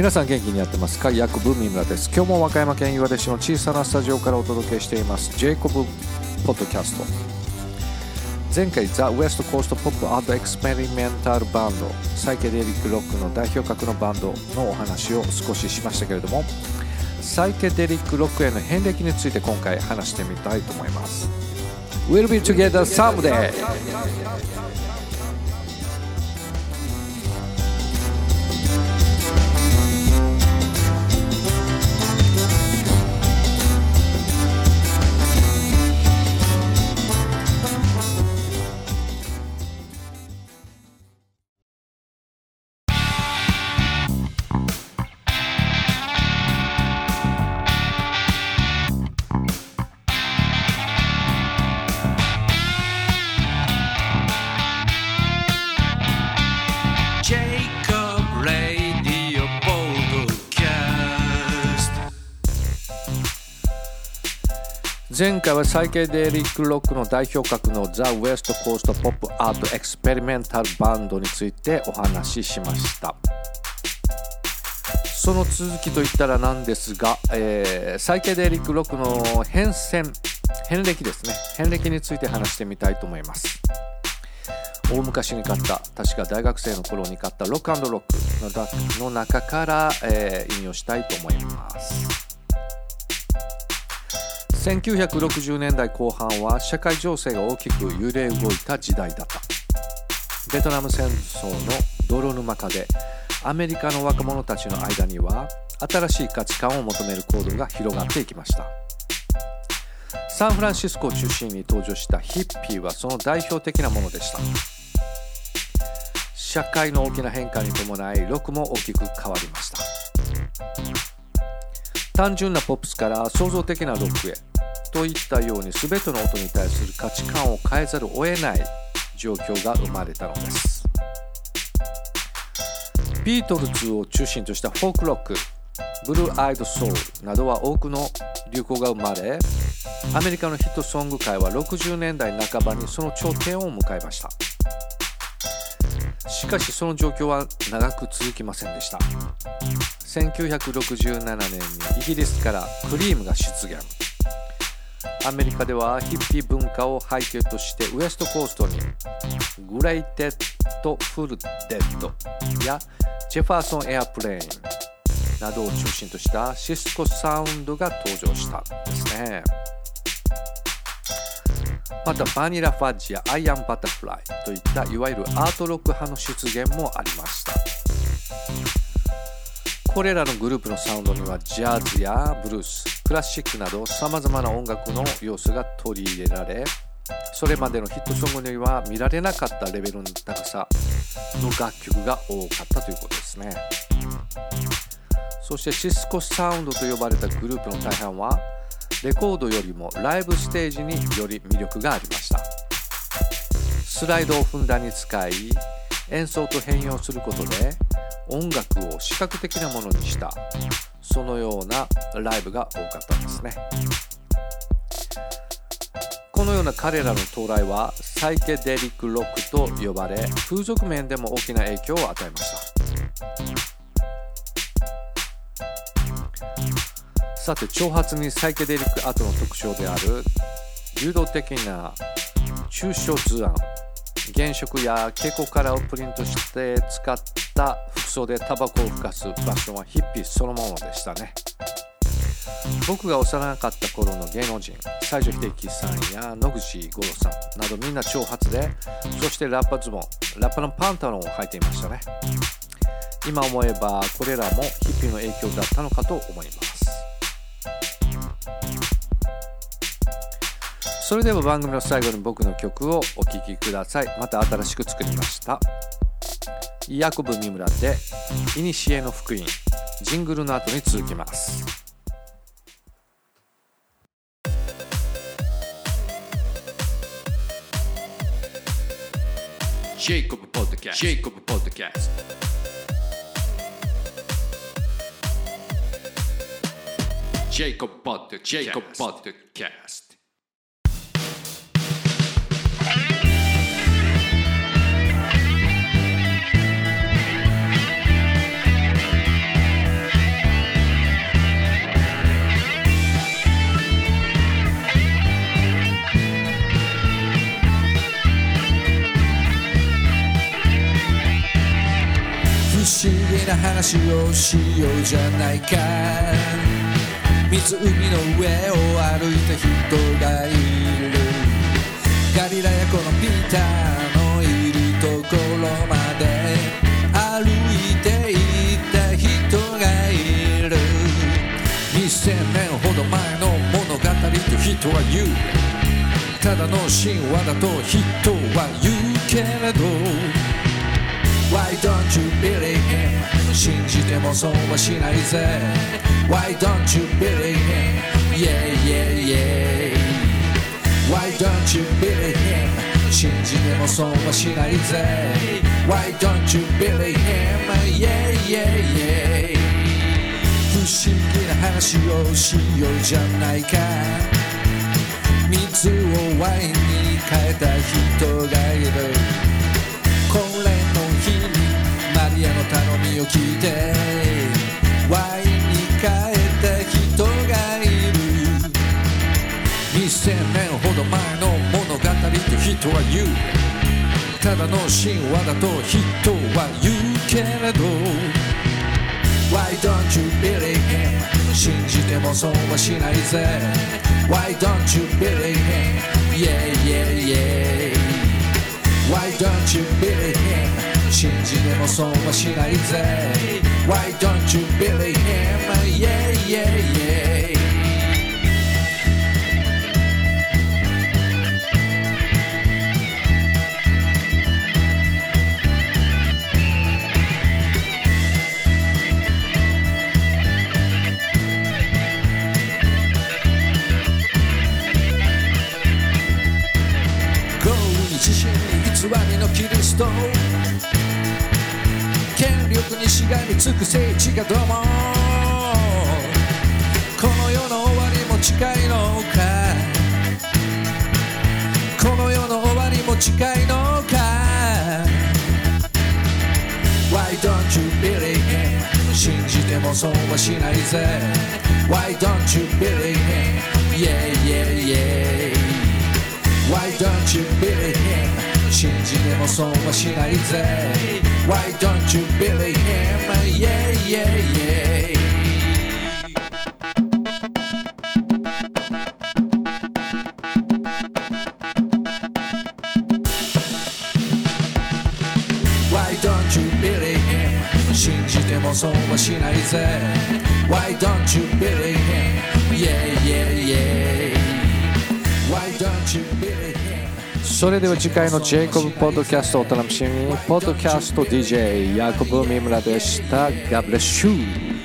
皆さん元気にやってますか？ヤクブ三村です。今日も和歌山県岩出市の小さなスタジオからお届けしています。ジェイコブポッドキャスト前回ザ・ウエストコーストポップアートエクスペリメンタルバンドサイケデリックロックの代表格のバンドのお話を少ししましたけれどもサイケデリックロックへの遍歴について今回話してみたいと思います。We'll be together someday 前回はサイケデリックロックの代表格のザ・ウエストコーストポップアートエクスペリメンタルバンドについてお話ししました。その続きといったらなんですが、えー、サイケデリックロックの変遷遍歴ですね。遍歴について話してみたいと思います。大昔に買った確か大学生の頃に買ったロックロックの中から、えー、引用したいと思います。1960年代後半は社会情勢が大きく揺れ動いた時代だった。ベトナム戦争の泥沼化でアメリカの若者たちの間には新しい価値観を求める行動が広がっていきました。サンフランシスコを中心に登場したヒッピーはその代表的なものでした。社会の大きな変化に伴いロックも大きく変わりました。単純なポップスから創造的なロックへ。といったように全ての音に対する価値観を変えざるを得ない状況が生まれたのです。ビートルズを中心としたフォークロックブルーアイドソウルなどは多くの流行が生まれアメリカのヒットソング界は60年代半ばにその頂点を迎えました。しかしその状況は長く続きませんでした。1967年にイギリスからクリームが出現。アメリカではヒッピー文化を背景としてウエストコーストにグレイテッド・フルデッドやジェファーソン・エアプレインなどを中心としたシスコサウンドが登場したんですね。またバニラファッジやアイアンバタフライといったいわゆるアートロック派の出現もありました。これらのグループのサウンドにはジャズやブルースクラシックなどさまざまな音楽の要素が取り入れられそれまでのヒットソングには見られなかったレベルの高さの楽曲が多かったということですね。そしてシスコサウンドと呼ばれたグループの大半はレコードよりもライブステージにより魅力がありました。スライドをふんだんに使い演奏と変容することで音楽を視覚的なものにした。そのようなライブが多かったんですね。このような彼らの到来はサイケデリックロックと呼ばれ風俗面でも大きな影響を与えました。さて挑発にサイケデリックアートの特徴である流動的な抽象図案。原色や蛍光カラーをプリントして使った服装でタバコをふかすファッションはヒッピーそのものでしたね。僕が幼かった頃の芸能人西城秀樹さんや野口五郎さんなどみんな長髪でそしてラッパズボンラッパのパンタロンを履いていましたね。今思えばこれらもヒッピーの影響だったのかと思います。それでは番組の最後に僕の曲をお聴きください。また新しく作りました。ヤコブ三村で「いにしえの福音」ジングルの後に続きます。ジェイコブポッドキャストジェイコブポッドキャストジェイコブポッドキャストな話をしようじゃないか湖の上を歩いた人がいる。ガリラヤ湖のピーターのいるところまで歩いていった人がいる。2000年ほど前の物語と人は言う。ただの神話だと人は言うけれど。Why don't you believe him 信じてもそうはしないぜ Why don't you believe him Yeah yeah yeah Why don't you believe him 信じてもそうはしないぜ Why don't you believe him Yeah yeah yeah 不思議な話をしようじゃないか水をワインに変えた人がいるこれリアの頼みを聞いてワインに変えた人がいる2000年ほど前の物語と人は言うただの神話だと人は言うけれど Why don't you believe him 信じてもそうはしないぜ Why don't you believe him Yeah yeah yeah Why don't you believe him 信じてもそうはしないぜ Why don't you believe him Yeah yeah yeah 豪雨に自信に偽りのキリスト権力にしがみつく聖地がどうもこの世の終わりも近いのかこの世の終わりも近いのか Why don't you believe him 信じてもそうはしないぜ Why don't you believe him Yeah yeah yeah Why don't you believe him 信じてもそうはしないぜ Why don't you believe him Yeah yeah yeah Why don't you believe him 信じてもそうはしないぜ Why don't you believe him Yeah yeah yeah Why don't you believe him それでは次回のジェイコブポッドキャストをお楽しみに。ポッドキャスト DJ ヤコブ三村でした。God bless you